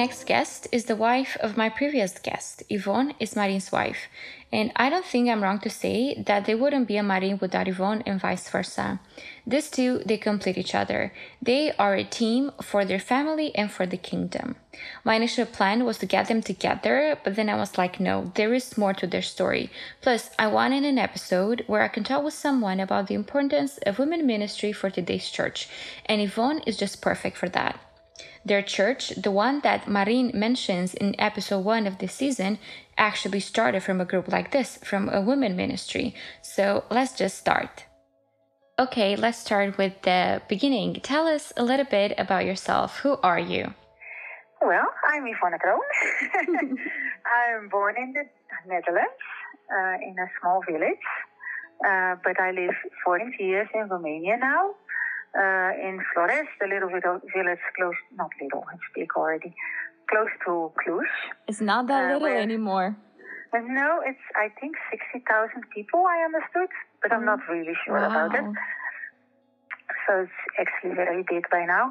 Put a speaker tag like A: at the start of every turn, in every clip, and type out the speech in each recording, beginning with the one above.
A: Next guest is the wife of my previous guest. Yvonne is Marien's wife. And I don't think I'm wrong to say that there wouldn't be a Marin without Yvonne and vice versa. These two, they complete each other. They are a team for their family and for the kingdom. My initial plan was to get them together, but then I was like, no, there is more to their story. Plus, I wanted an episode where I can talk with someone about the importance of women ministry for today's church. And Yvonne is just perfect for that. Their church, the one that Marien mentions in episode one of this season, actually started from a group like this, from a women ministry. So let's just start. Okay, let's start with the beginning. Tell us a little bit about yourself. Who are you?
B: Well, I'm Yvonne Kroon. I'm born in the Netherlands, uh, in a small village, uh, but I live 40 years in Romania now uh, in Florești, the little village close, not little, it's big already, close to Cluj.
A: It's not that uh, little where, anymore.
B: No, it's I think sixty thousand people. I understood, but I'm not really sure wow. about it. So it's actually very big by now.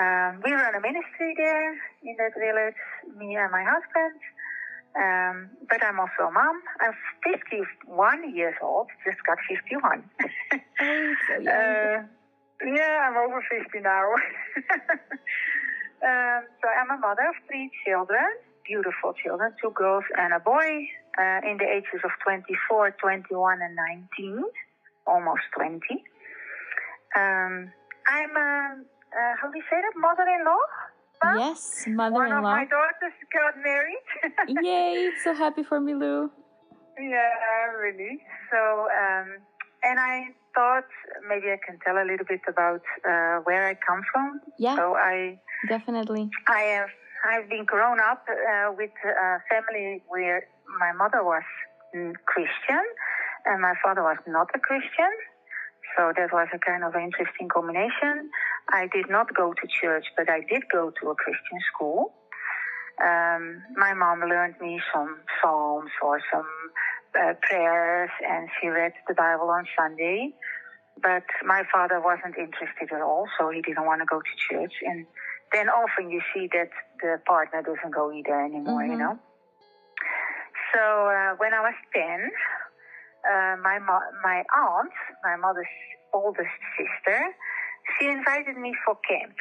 B: Um, we run a ministry there in that village, me and my husband. Um, but I'm also a mom. I'm 51 years old, just got 51. oh, so young. Uh, yeah, I'm over 50 now. um, so I'm a mother of three children, beautiful children, two girls and a boy, uh, in the ages of 24, 21, and 19, almost 20. Um, I'm a, uh, how do you say that, mother-in-law?
A: Yes, mother-in-law. One
B: of my daughters got married.
A: Yay! So happy for me, Lou.
B: Yeah, really. So, um, and I thought maybe I can tell a little bit about uh, where I come from.
A: Yeah.
B: So I
A: definitely.
B: I have I've been grown up uh, with a family where my mother was Christian and my father was not a Christian. So that was a kind of interesting combination. I did not go to church, but I did go to a Christian school. Um, my mom learned me some psalms or some uh, prayers and she read the Bible on Sunday. But my father wasn't interested at all, so he didn't want to go to church. And then often you see that the partner doesn't go either anymore, mm-hmm. you know. So uh, when I was 10, uh, my, mo- my aunt, my mother's oldest sister, she invited me for camp.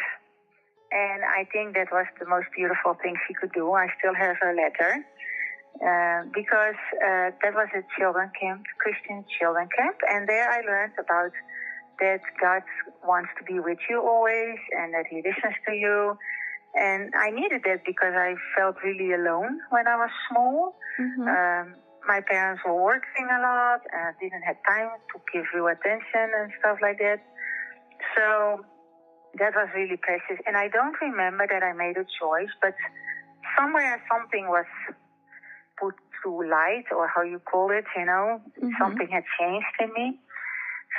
B: And I think that was the most beautiful thing she could do. I still have her letter. Uh, because uh, that was a children camp, Christian children camp, and there I learned about that God wants to be with you always and that He listens to you. And I needed that because I felt really alone when I was small. Mm-hmm. Um, my parents were working a lot and I didn't have time to give you attention and stuff like that. So that was really precious. And I don't remember that I made a choice, but somewhere something was to light or how you call it, you know, mm-hmm. something had changed in me.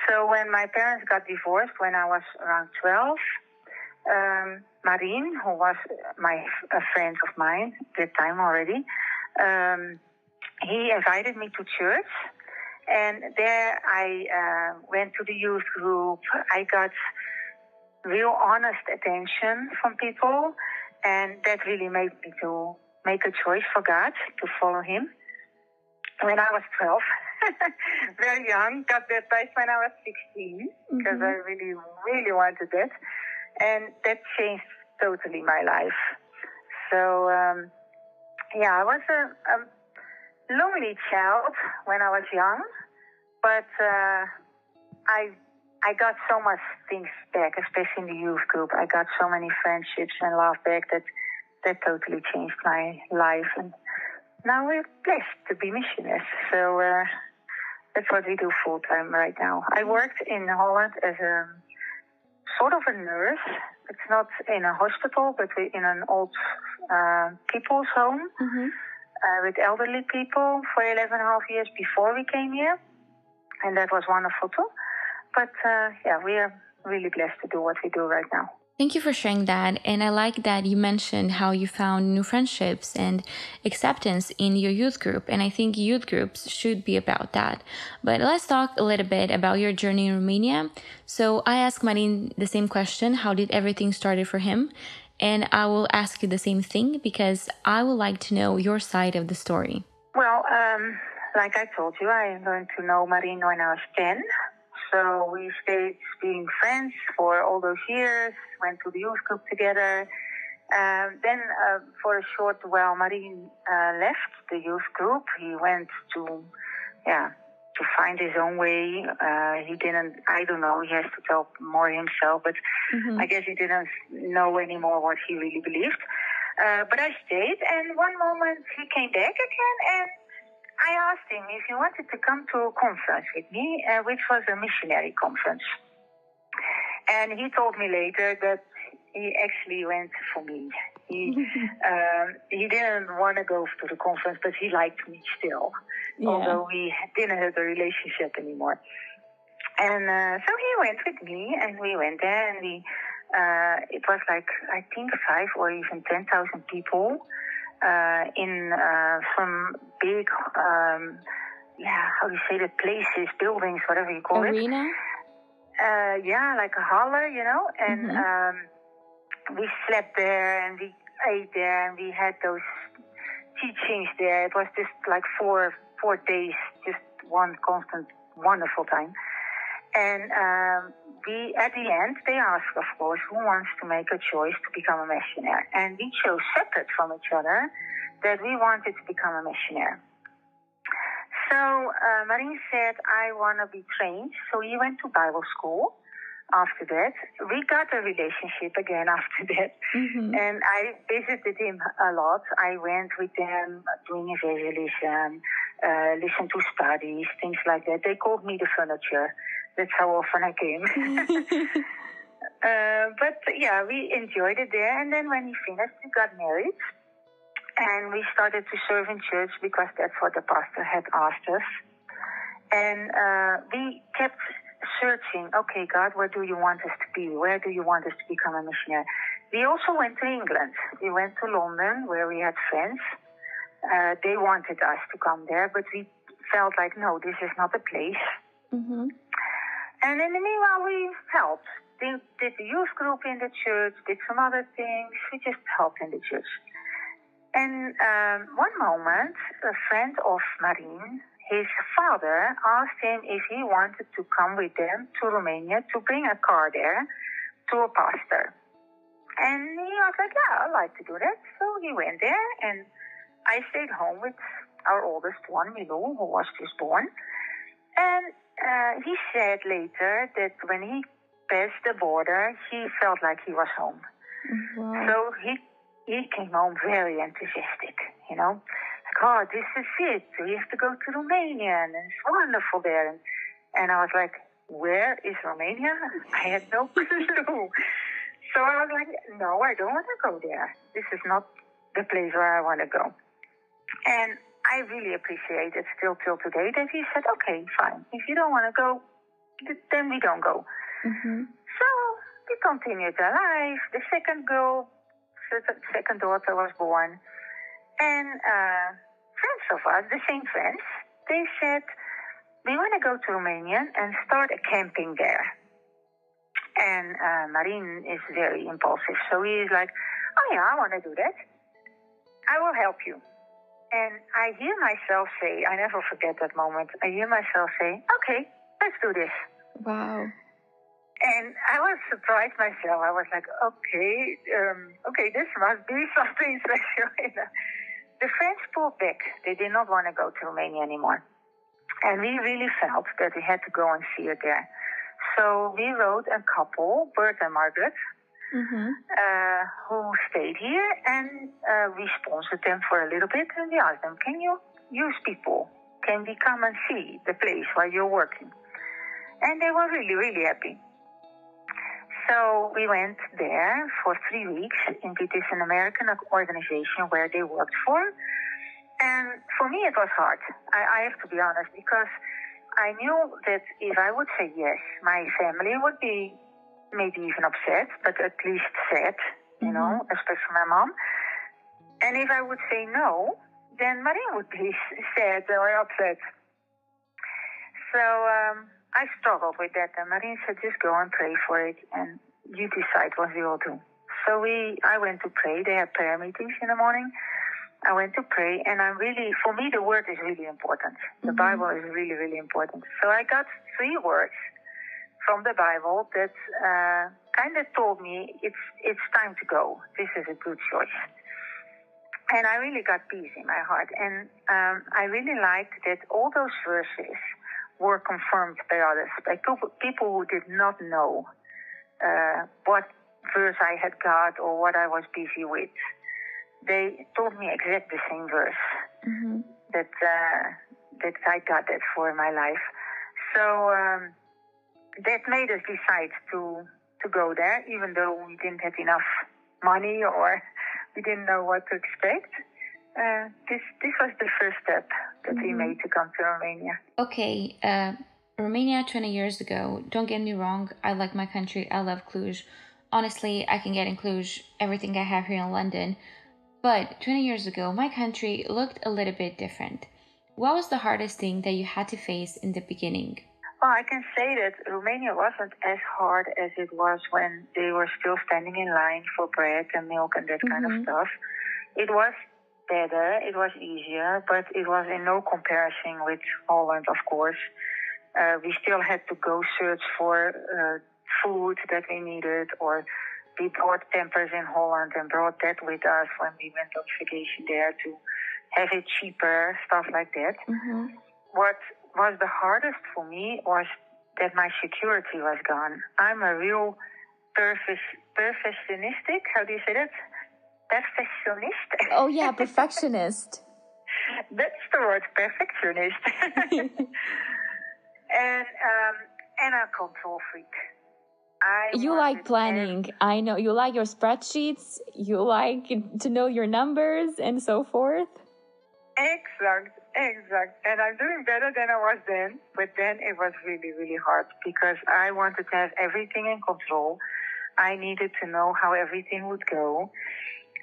B: So when my parents got divorced when I was around 12, um, Marien, who was my a friend of mine at that time already, um, he invited me to church. And there I uh, went to the youth group. I got real honest attention from people. And that really made me to make a choice for God to follow Him. When I was 12, very young, got baptized when I was 16 because mm-hmm. I really, really wanted it. And that changed totally my life. So, um, yeah, I was a, a, lonely child when I was young, but uh, I I got so much things back, especially in the youth group. I got so many friendships and love back that that totally changed my life. And now we're blessed to be missionaries. So uh, that's what we do full time right now. I worked in Holland as a sort of a nurse. It's not in a hospital, but in an old uh, people's home mm-hmm. uh, with elderly people for 11 and a half years before we came here. And that was wonderful too. But uh, yeah, we are really blessed to do what we do right now.
A: Thank you for sharing that. And I like that you mentioned how you found new friendships and acceptance in your youth group. And I think youth groups should be about that. But let's talk a little bit about your journey in Romania. So I asked Marien the same question How did everything started for him? And I will ask you the same thing because I would like to know your side of the story.
B: Well, um, like I told you, I learned to know Marien when I was 10. So we stayed being friends for all those years, went to the youth group together. Um, then, uh, for a short while, Marien uh, left the youth group. He went to, yeah, to find his own way. Uh, he didn't, I don't know, he has to tell more himself, but mm-hmm. I guess he didn't know anymore what he really believed. Uh, but I stayed, and one moment he came back again, and I asked him if he wanted to come to a conference with me, uh, which was a missionary conference. And he told me later that he actually went for me. He um, he didn't want to go to the conference, but he liked me still, yeah. although we didn't have a relationship anymore. And uh, so he went with me, and we went there, and we uh, it was like I think five or even ten thousand people in uh, some big, um, yeah, how do you say the places, buildings, whatever you call
A: Arena? it. Arena?
B: Uh, yeah, like a holler, you know, and mm-hmm. um, we slept there and we ate there and we had those teachings there. It was just like four four days, just one constant wonderful time. And um, we, at the end, they asked, of course, who wants to make a choice to become a missionary. And we chose separate from each other that we wanted to become a missionary. So uh, Marien said, I want to be trained. So he went to Bible school after that. We got a relationship again after that. Mm-hmm. And I visited him a lot. I went with them doing evangelism, uh, listen to studies, things like that. They called me the furniture that's how often I came. uh, but yeah, we enjoyed it there. And then when he finished, we got married. And we started to serve in church because that's what the pastor had asked us. And uh, we kept searching, okay, God, where do you want us to be? Where do you want us to become a missionary? We also went to England. We went to London where we had friends. Uh, they wanted us to come there, but we felt like, no, this is not the place. Mm-hmm. And in the meanwhile, we helped. Did, did the youth group in the church, did some other things. We just helped in the church. And um, one moment, a friend of Marien, his father, asked him if he wanted to come with them to Romania to bring a car there to a pastor. And he was like, Yeah, I'd like to do that. So he went there, and I stayed home with our oldest one, Milou, who was just born. And uh, he said later that when he passed the border, he felt like he was home. Wow. So he he came home very enthusiastic, you know, like, oh, this is it. We have to go to Romania, and it's wonderful there. And, and I was like, where is Romania? I had no clue. so I was like, no, I don't want to go there. This is not the place where I want to go. And I really appreciate it still till today that he said, okay, fine. If you don't want to go, then we don't go. Mm-hmm. So we continued our life. The second girl, the second daughter was born. And uh, friends of us, the same friends, they said, we want to go to Romania and start a camping there. And uh, Marien is very impulsive. So he is like, oh yeah, I want to do that. I will help you. And I hear myself say, I never forget that moment. I hear myself say, okay, let's do this.
A: Wow.
B: And I was surprised myself. I was like, okay, um, okay, this must be something special. the French pulled back. They did not want to go to Romania anymore. And we really felt that we had to go and see it there. So we wrote a couple, Bert and Margaret, mm-hmm. uh, who stayed here, and uh, we sponsored them for a little bit, and we asked them, "Can you use people? Can we come and see the place while you're working?" And they were really, really happy. So we went there for three weeks. Indeed, it's an American organization where they worked for. And for me, it was hard. I, I have to be honest because I knew that if I would say yes, my family would be maybe even upset, but at least sad, you mm-hmm. know, especially my mom. And if I would say no, then Marie would be sad or upset. So um, I struggled with that, and Marie said, just go and pray for it, and you decide what you will do. So we, I went to pray. They had prayer meetings in the morning. I went to pray, and I'm really, for me, the word is really important. The
A: Mhm.
B: Bible is really, really important. So I got three words from the Bible that uh, kind of told me it's it's time to go. This is a good choice, and I really got peace in my heart. And um, I really liked that all those verses were confirmed by others, by people, people who did not know uh, what verse I had got or what I was busy with. They told me exactly the same verse
A: hmm
B: that uh, that I got that for my life. So um, that made us decide to to go there, even though we didn't have enough money or we didn't know what to expect. Uh, this this was the first step that we
A: Mhm.
B: made to come to Romania.
A: Okay, uh, Romania 20 years ago, don't get me wrong, I like my country, I love Cluj. Honestly, I can get in Cluj everything I have here in London. But 20 years ago, my country looked a little bit different. What was the hardest thing that you had to face in the beginning?
B: Well, I can say that Romania wasn't as hard as it was when they were still standing in line for bread and milk and that kind of
A: Mhm.
B: stuff. It was better, it was easier, but it was in no comparison with Holland, of course. Uh, we still had to go search for uh, food that we needed, or we bought Pampers in Holland and brought that with us when we went on vacation there to have it cheaper, stuff like that
A: Mm-hmm.
B: What was the hardest for me was that my security was gone. I'm a real perfec- perfectionistic. How do you say that? Perfectionist.
A: Oh, yeah, perfectionist.
B: That's the word, perfectionist. and um, and a control freak. I
C: You like planning. I know you like your spreadsheets. You like to know your numbers and so forth.
B: Exact, exact. And I'm doing better than I was then, but then it was really, really hard because I wanted to have everything in control. I needed to know how everything would go.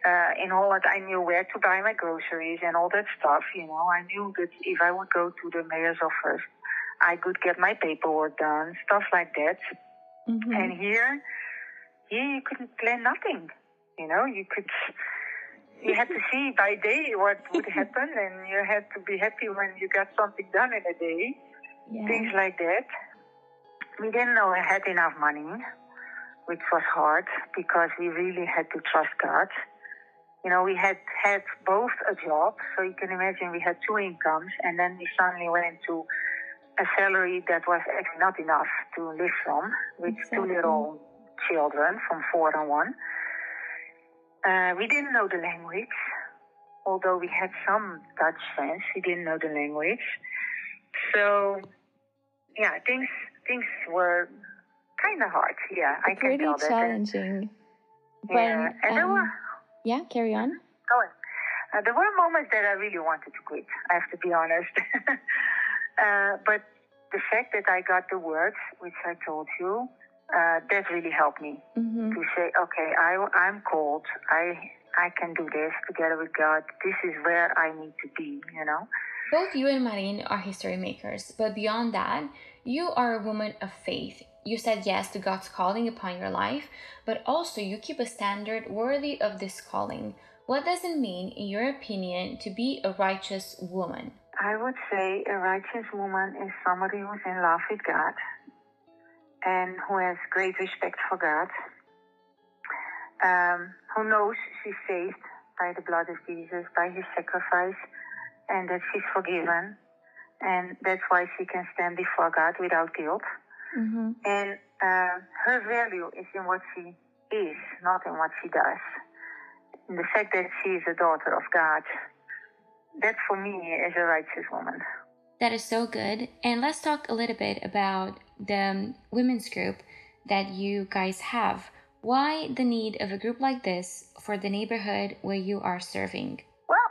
B: Uh, in Holland, I knew where to buy my groceries and all that stuff. You know, I knew that if I would go to the mayor's office, I could get my paperwork done, stuff like that.
C: Mhm.
B: And here, here you couldn't plan nothing. You know, you could, you had to see by day what would happen, and you had to be happy when you got something done in a day. Things like that. We didn't know I had enough money, which was hard because we really had to trust God. You know, we had had both a job, so you can imagine we had two incomes, and then we suddenly went to a salary that was actually not enough to live from, with two little children from four and one. Uh, we didn't know the language, although we had some Dutch friends. We didn't know the language, so yeah, things things were kind of hard. Yeah, I can
C: Pretty
B: tell that. And-
C: challenging. But
B: yeah, and there
C: um,
B: were
C: yeah, carry on.
B: going. Uh, there were moments that I really wanted to quit. I have to be honest. uh, but the fact that I got the words, which I told you, uh, that really helped me
C: hmm
B: to say, okay, I, I'm called. I I can do this together with God. This is where I need to be. You know.
A: Both you and Marien are history makers, but beyond that, you are a woman of faith. You said yes to God's calling upon your life, but also you keep a standard worthy of this calling. What does it mean, in your opinion, to be a righteous woman?
B: I would say a righteous woman is somebody who's in love with God and who has great respect for God, um, who knows she's saved by the blood of Jesus, by his sacrifice, and that she's forgiven. And that's why she can stand before God without guilt.
C: hmm
B: And uh, her value is in what she is, not in what she does. And the fact that she is a daughter of God, that for me is a righteous woman.
A: That is so good. And let's talk a little bit about the women's group that you guys have. Why the need of a group like this for the neighborhood where you are serving?
B: Well,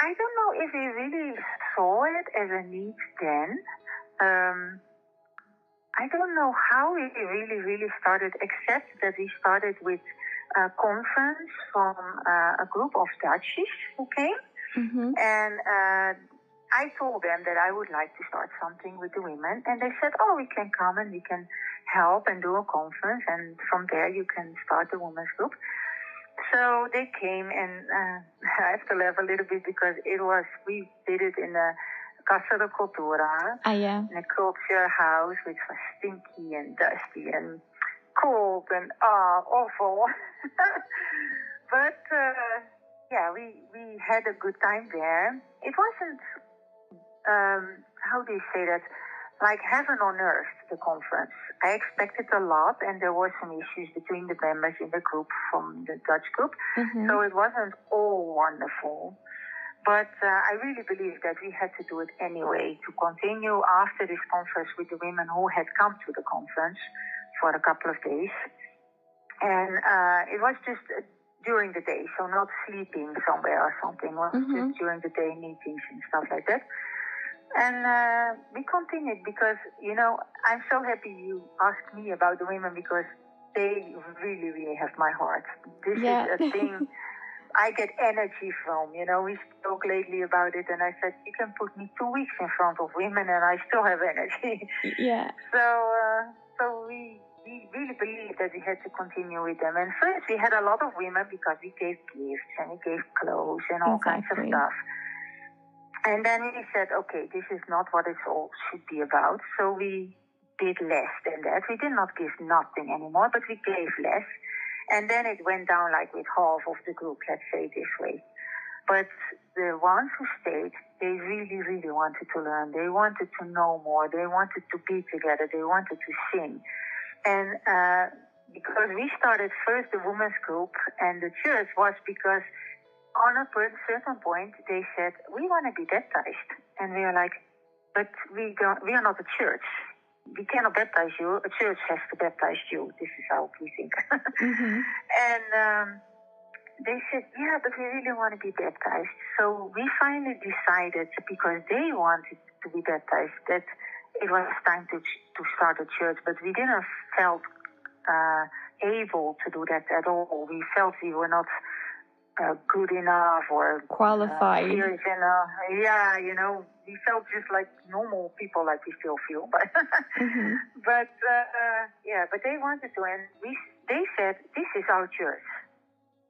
B: I don't know if we really saw it as a need then. Um, I don't know how we really, really started, except that we started with a conference from uh, a group of Dutchies who came.
C: hmm
B: And uh, I told them that I would like to start something with the women. And they said, oh, we can come and we can help and do a conference. And from there, you can start the women's group. So they came, and uh, I have to laugh a little bit because it was we did it in a Casa de Cultura,
C: Ah, yeah.
B: in a culture house, which was stinky and dusty and cold and uh, awful. but uh, yeah, we we had a good time there. It wasn't um, how do you say that? Like heaven on earth, the conference. I expected a lot, and there were some issues between the members in the group from the Dutch group.
C: Mhm.
B: So it wasn't all wonderful. But uh, I really believe that we had to do it anyway to continue after this conference with the women who had come to the conference for a couple of days. And uh, it was just uh, during the day, so not sleeping somewhere or something. It was
C: Mhm.
B: just during the day meetings and stuff like that. And uh, we continued because, you know, I'm so happy you asked me about the women because they really, really have my heart. This
C: Yeah.
B: is a thing I get energy from. You know, we spoke lately about it, and I said, you can put me two weeks in front of women and I still have energy.
C: Yeah.
B: so, uh, so we, we really believed that we had to continue with them. And first, we had a lot of women because we gave gifts and we gave clothes and all kinds of stuff. And then we said, okay, this is not what it all should be about. So we did less than that. We did not give nothing anymore, but we gave less. And then it went down like with half of the group, let's say this way. But the ones who stayed, they really, really wanted to learn. They wanted to know more. They wanted to be together. They wanted to sing. And uh, because we started first the women's group and the church was because on a certain point they said we want to be baptized, and we are like, but we don't. We are not a church. We cannot baptize you. A church has to baptize you. This is how we think.
C: Mhm.
B: And um, they said, yeah, but we really want to be baptized. So we finally decided, because they wanted to be baptized, that it was time to to start a church. But we didn't felt uh, able to do that at all. We felt we were not uh, good enough or
C: Qualified.
B: uh, enough. Yeah, you know, we felt just like normal people, like we still feel, but.
C: Mhm.
B: But uh, yeah, but they wanted to, and we they said this is our church.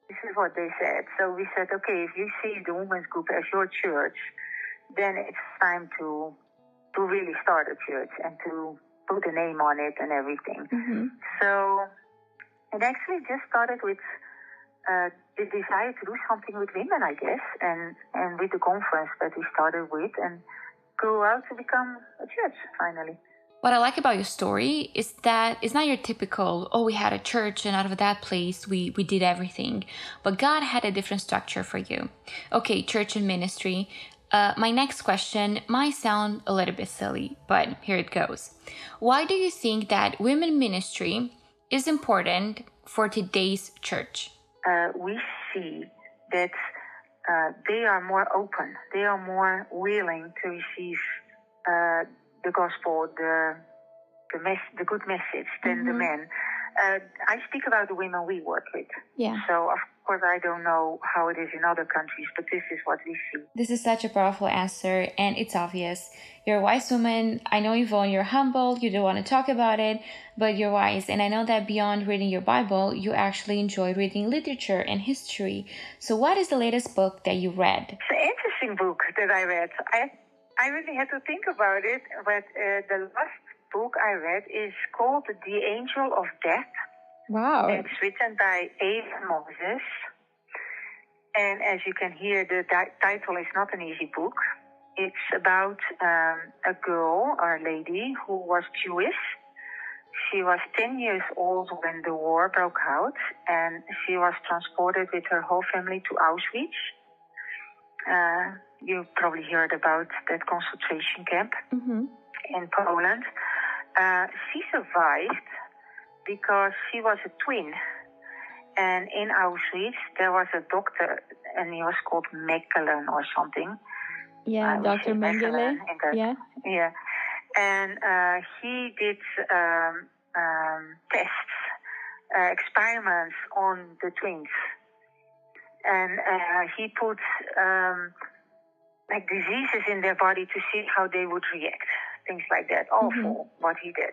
B: This is what they said. So we said, okay, if you see the women's group as your church, then it's time to to really start a church and to put a name on it and everything.
C: Mhm.
B: So it actually just started with uh, the desire to do something with women, I guess, and and with the conference that we started with, and grew out to become a church finally.
A: What I like about your story is that it's not your typical, oh, we had a church and out of that place we, we did everything. But God had a different structure for you. Okay, church and ministry. Uh, my next question might sound a little bit silly, but here it goes. Why do you think that women ministry is important for today's church?
B: Uh, we see that uh, they are more open, they are more willing to receive uh, the gospel, the the, mess- the good message than the
C: Mhm.
B: men. Uh, I speak about the women we work with.
C: Yeah.
B: So of course I don't know how it is in other countries, but this is what we see.
A: This is such a powerful answer, and it's obvious. You're a wise woman. I know, Yvonne, you're humble. You don't want to talk about it, but you're wise. And I know that beyond reading your Bible, you actually enjoy reading literature and history. So, what is the latest book that you read?
B: It's an interesting book that I read. I I really had to think about it, but uh, the last book I read is called The Angel of Death.
C: Wow.
B: It's written by Eva Mozes. And as you can hear, the ti- title is not an easy book. It's about um, a girl or a lady who was Jewish. She was 10 years old when the war broke out, and she was transported with her whole family to Auschwitz. Uh, you probably heard about that concentration camp
C: Mhm.
B: in Poland. Uh, she survived because she was a twin. And in Auschwitz, there was a doctor, and he was called Mechelen or something.
C: Yeah, Dr. Mengele.
B: Mechelen in the-
C: Yeah.
B: Yeah. And uh, he did um, um, tests, uh, experiments on the twins. And uh, he put um, like diseases in their body to see how they would react, things like that. Awful what he did.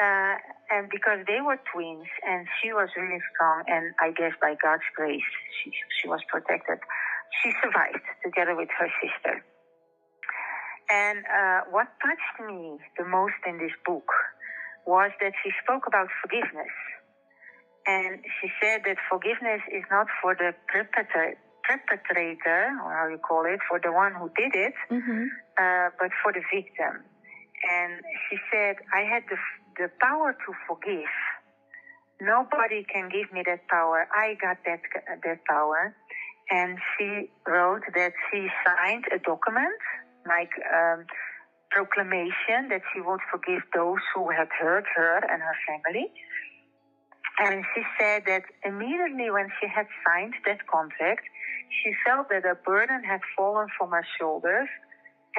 B: Uh, and because they were twins and she was really strong and I guess by God's grace she, she was protected, she survived together with her sister. And uh, what touched me the most in this book was that she spoke about forgiveness. And she said that forgiveness is not for the perpetrator, perpetrator or how you call it, for the one who did it,
C: Mm-hmm.
B: uh, but for the victim. And she said, I had the, the power to forgive. Nobody can give me that power. I got that, that power. And she wrote that she signed a document, like um, proclamation that she would forgive those who had hurt her and her family. And she said that immediately when she had signed that contract, she felt that a burden had fallen from her shoulders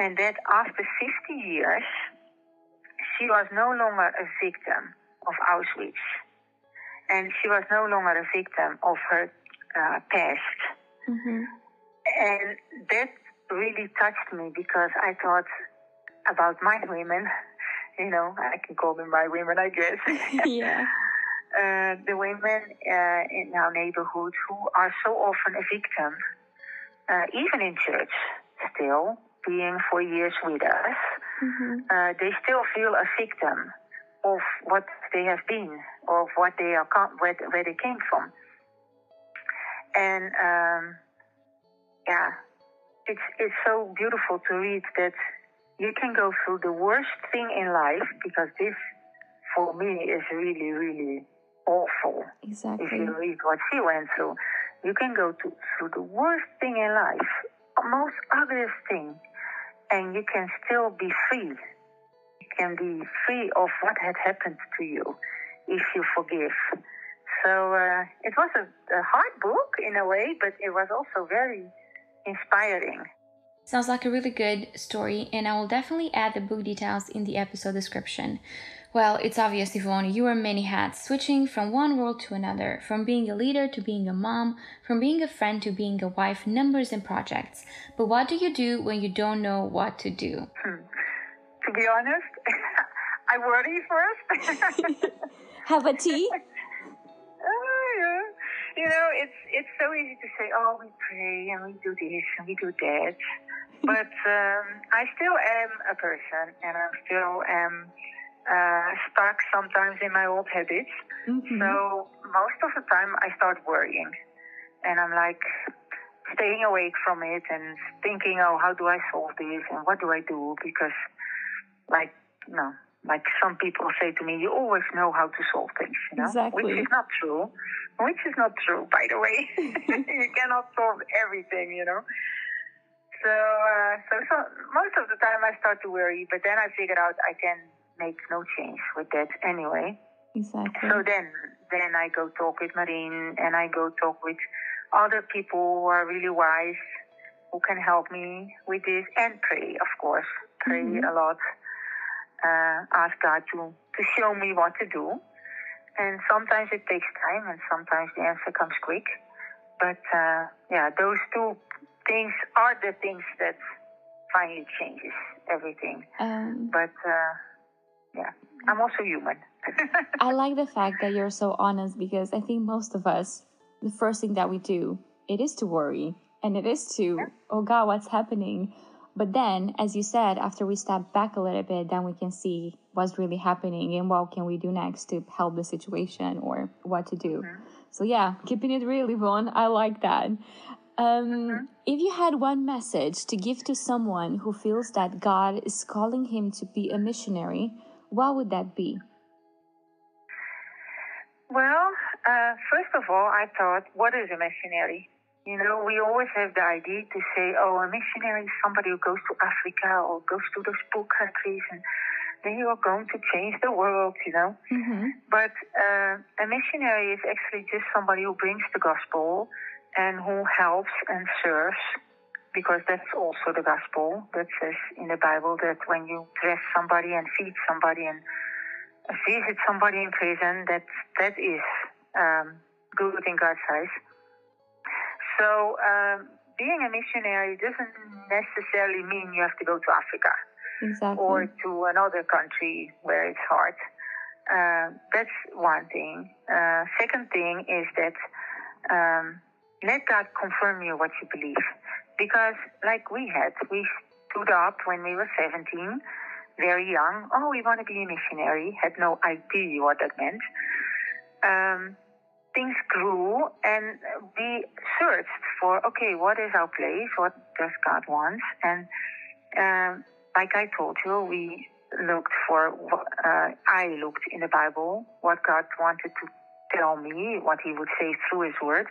B: and that after 50 years, she was no longer a victim of Auschwitz. And she was no longer a victim of her uh, past.
C: Mm-hmm.
B: And that really touched me because I thought about my women. You know, I can call them my women, I guess.
C: yeah.
B: uh, the women uh, in our neighborhood who are so often a victim, uh, even in church, still being for years with us,
C: Mm-hmm.
B: uh, they still feel a victim of what they have been, of what they are, com- where, where they came from. And um, yeah, it's it's so beautiful to read that you can go through the worst thing in life because this, for me, is really really awful
C: Exactly.
B: if you read what she went through, you can go to, through the worst thing in life, the most ugliest thing, and you can still be free. You can be free of what had happened to you if you forgive. So uh, it was a, a hard book in a way, but it was also very inspiring.
A: Sounds like a really good story, and I will definitely add the book details in the episode description. Well, it's obvious, Yvonne, you wear many hats, switching from one world to another, from being a leader to being a mom, from being a friend to being a wife, numbers and projects. But what do you do when you don't know what to do?
B: To be honest, I worry first.
C: Have a tea?
B: Oh, yeah. You know, it's it's so easy to say, oh, we pray and we do this and we do that, but um, I still am a person, and I still am uh, stuck sometimes in my old habits.
C: Mhm.
B: So most of the time, I start worrying, and I'm like staying awake from it and thinking, oh, how do I solve this and what do I do? Because, like, you know, like some people say to me, you always know how to solve things, you know,
C: Exactly.
B: which is not true. Which is not true, by the way. you cannot solve everything, you know. So, uh, so, so most of the time I start to worry, but then I figure out I can make no change with that anyway.
C: Exactly.
B: So then, then I go talk with Marien, and I go talk with other people who are really wise, who can help me with this, and pray, of course, pray
C: Mhm.
B: a lot. Uh, ask God to to show me what to do, and sometimes it takes time, and sometimes the answer comes quick. But uh, yeah, those two things are the things that finally changes everything.
C: Um,
B: But uh, yeah, I'm also human.
C: I like the fact that you're so honest because I think most of us, the first thing that we do, it is to worry and it is to, oh God, what's happening? But then, as you said, after we step back a little bit, then we can see what's really happening and what can we do next to help the situation or what to do. So yeah, keeping it real, Yvonne. I like that. Um, If you had one message to give to someone who feels that God is calling him to be a missionary, what would that be?
B: Well, uh, first of all, I thought, what is a missionary? You know, we always have the idea to say, oh, a missionary is somebody who goes to Africa or goes to those poor countries and then you are going to change the world, you know.
C: Mm-hmm.
B: But uh, a missionary is actually just somebody who brings the gospel and who helps and serves, because that's also the gospel that says in the Bible that when you dress somebody and feed somebody and visit somebody in prison, that that is um, good in God's eyes. So um, being a missionary doesn't necessarily mean you have to go to Africa
C: Exactly.
B: or to another country where it's hard. uh, that's one thing. Uh, second thing is that um, let God confirm you what you believe. Because, like we had, we stood up when we were 17, very young. Oh, we want to be a missionary. Had no idea what that meant. Um, things grew and we searched for okay what is our place what does god want and um, like i told you we looked for uh, i looked in the bible what god wanted to tell me what he would say through his word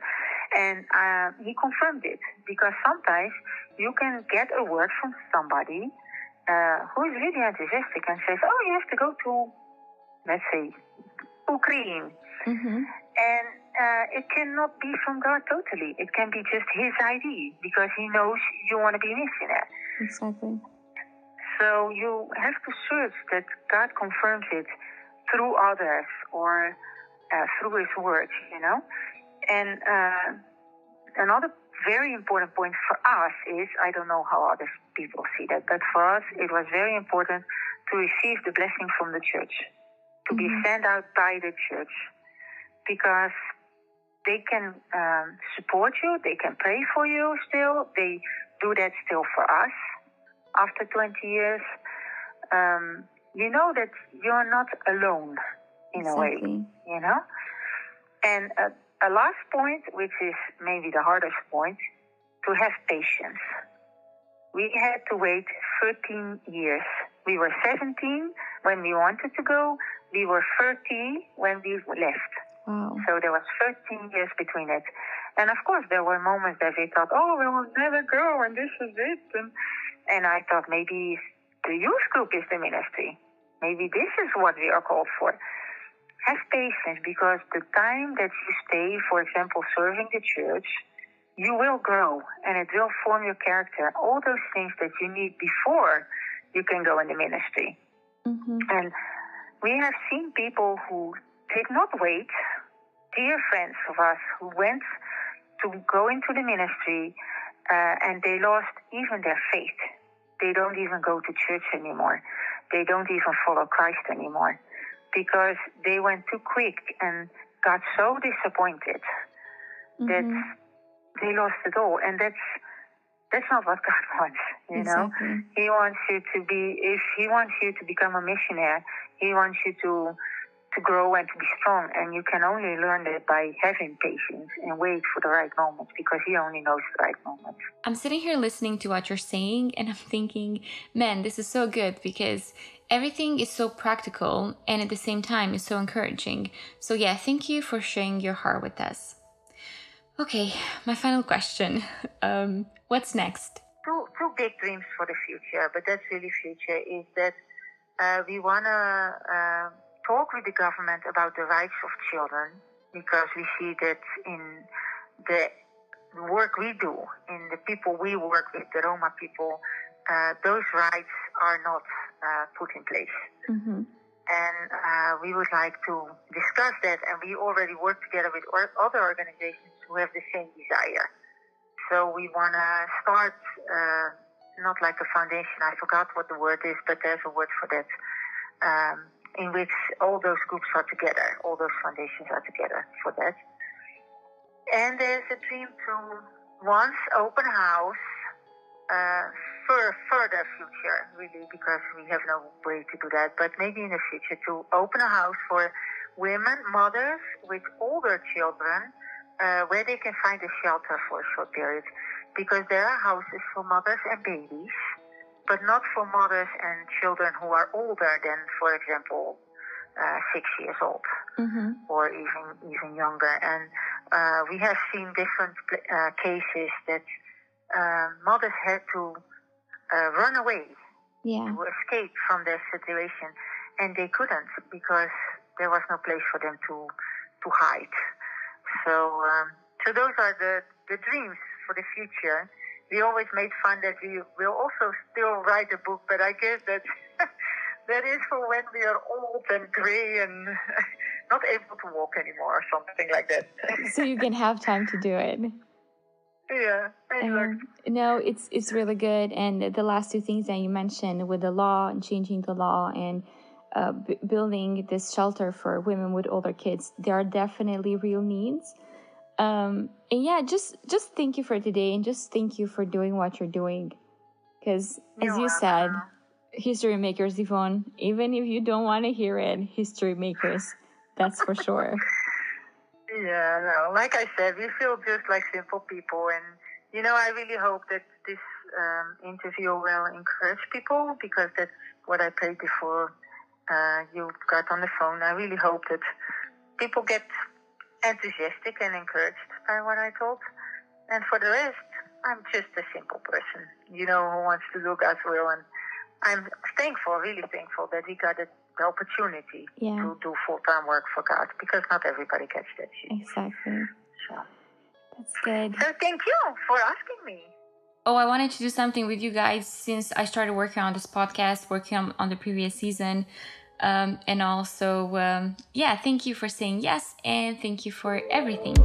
B: and uh, he confirmed it because sometimes you can get a word from somebody uh, who is really enthusiastic and says oh you have to go to let's say ukraine
C: Mm-hmm.
B: and uh, it cannot be from God totally. It can be just His idea because He knows you want to be a missionary.
C: Exactly.
B: So you have to search that God confirms it through others or uh, through His Word. you know. And uh, another very important point for us is I don't know how other people see that, but for us it was very important to receive the blessing from the church, to be
C: Mhm.
B: sent out by the church, because they can um, support you, they can pray for you still, they do that still for us after 20 years. Um, you know that you're not alone in a way you know? And a, a last point, which is maybe the hardest point, to have patience. We had to wait 13 years. We were 17 when we wanted to go. We were 30 when we left.
C: Wow.
B: So there was 13 years between it. And of course, there were moments that we thought, oh, we will never go, and this is it. And, and I thought maybe the youth group is the ministry. Maybe this is what we are called for. Have patience because the time that you stay, for example, serving the church, you will grow and it will form your character. All those things that you need before you can go in the ministry.
C: Mm-hmm.
B: And we have seen people who did not wait, dear friends of us who went to go into the ministry uh, and they lost even their faith. They don't even go to church anymore. They don't even follow Christ anymore because they went too quick and got so disappointed that
C: Mhm.
B: they lost it all. And that's that's not what God wants, you know. He wants you to be, if he wants you to become a missionary, he wants you to to grow and to be strong. And you can only learn that by having patience and wait for the right moment because he only knows the right moment.
A: I'm sitting here listening to what you're saying and I'm thinking, man, this is so good because everything is so practical and at the same time is so encouraging. So, yeah, thank you for sharing your heart with us. Okay, my final question. Um, what's next?
B: two two big dreams for the future, but that's really future is that uh, we want to uh, talk with the government about the rights of children because we see that in the work we do, in the people we work with, the Roma people, uh, those rights are not put in place.
C: Mm-hmm.
B: And uh, we would like to discuss that, and we already work together with or- other organizations who have the same desire. So we want to start uh, not like a foundation. I forgot what the word is, but there's a word for that. Um, in which all those groups are together, all those foundations are together for that. And there's a dream to once open house uh, for a further future, really, because we have no way to do that. But maybe in the future to open a house for women, mothers with older children, uh, where they can find a shelter for a short period. Because there are houses for mothers and babies, but not for mothers and children who are older than, for example, uh, six years old
C: Mm-hmm.
B: or even even younger. And uh, we have seen different uh, cases that uh, mothers had to uh, run away
C: Yeah.
B: to escape from their situation, and they couldn't because there was no place for them to to hide. So um, so those are the the dreams for the future. We always made fun that we will also still write a book, but I guess that that is for when we are old and gray and not able to walk anymore or something like that.
C: So you can have time to do it.
B: Yeah.
C: Um, no, it's it's really good. And the last two things that you mentioned with the law and changing the law and uh, b- building this shelter for women with older kids. There are definitely real needs. Um, and yeah, just just thank you for today, and just thank you for doing what you're doing. Because as you said, history makers, Yvonne. Even if you don't want to hear it, history makers. That's for sure.
B: Yeah, no. Like I said, we feel just like simple people, and you know, I really hope that this um, interview will encourage people because that's what I prayed before uh, you got on the phone. I really hope that people get enthusiastic and encouraged by what I told. And for the rest, I'm just a simple person, you know, who wants to do God's will. And I'm thankful, really thankful that we got it, the opportunity
C: Yeah.
B: to do full time work for God because not everybody gets that. shit.
C: Exactly.
B: So,
C: That's good.
B: so thank you for asking me.
A: Oh, I wanted to do something with you guys since I started working on this podcast, working on, on the previous season. Um, and also, um, yeah, thank you for saying yes and thank you for everything.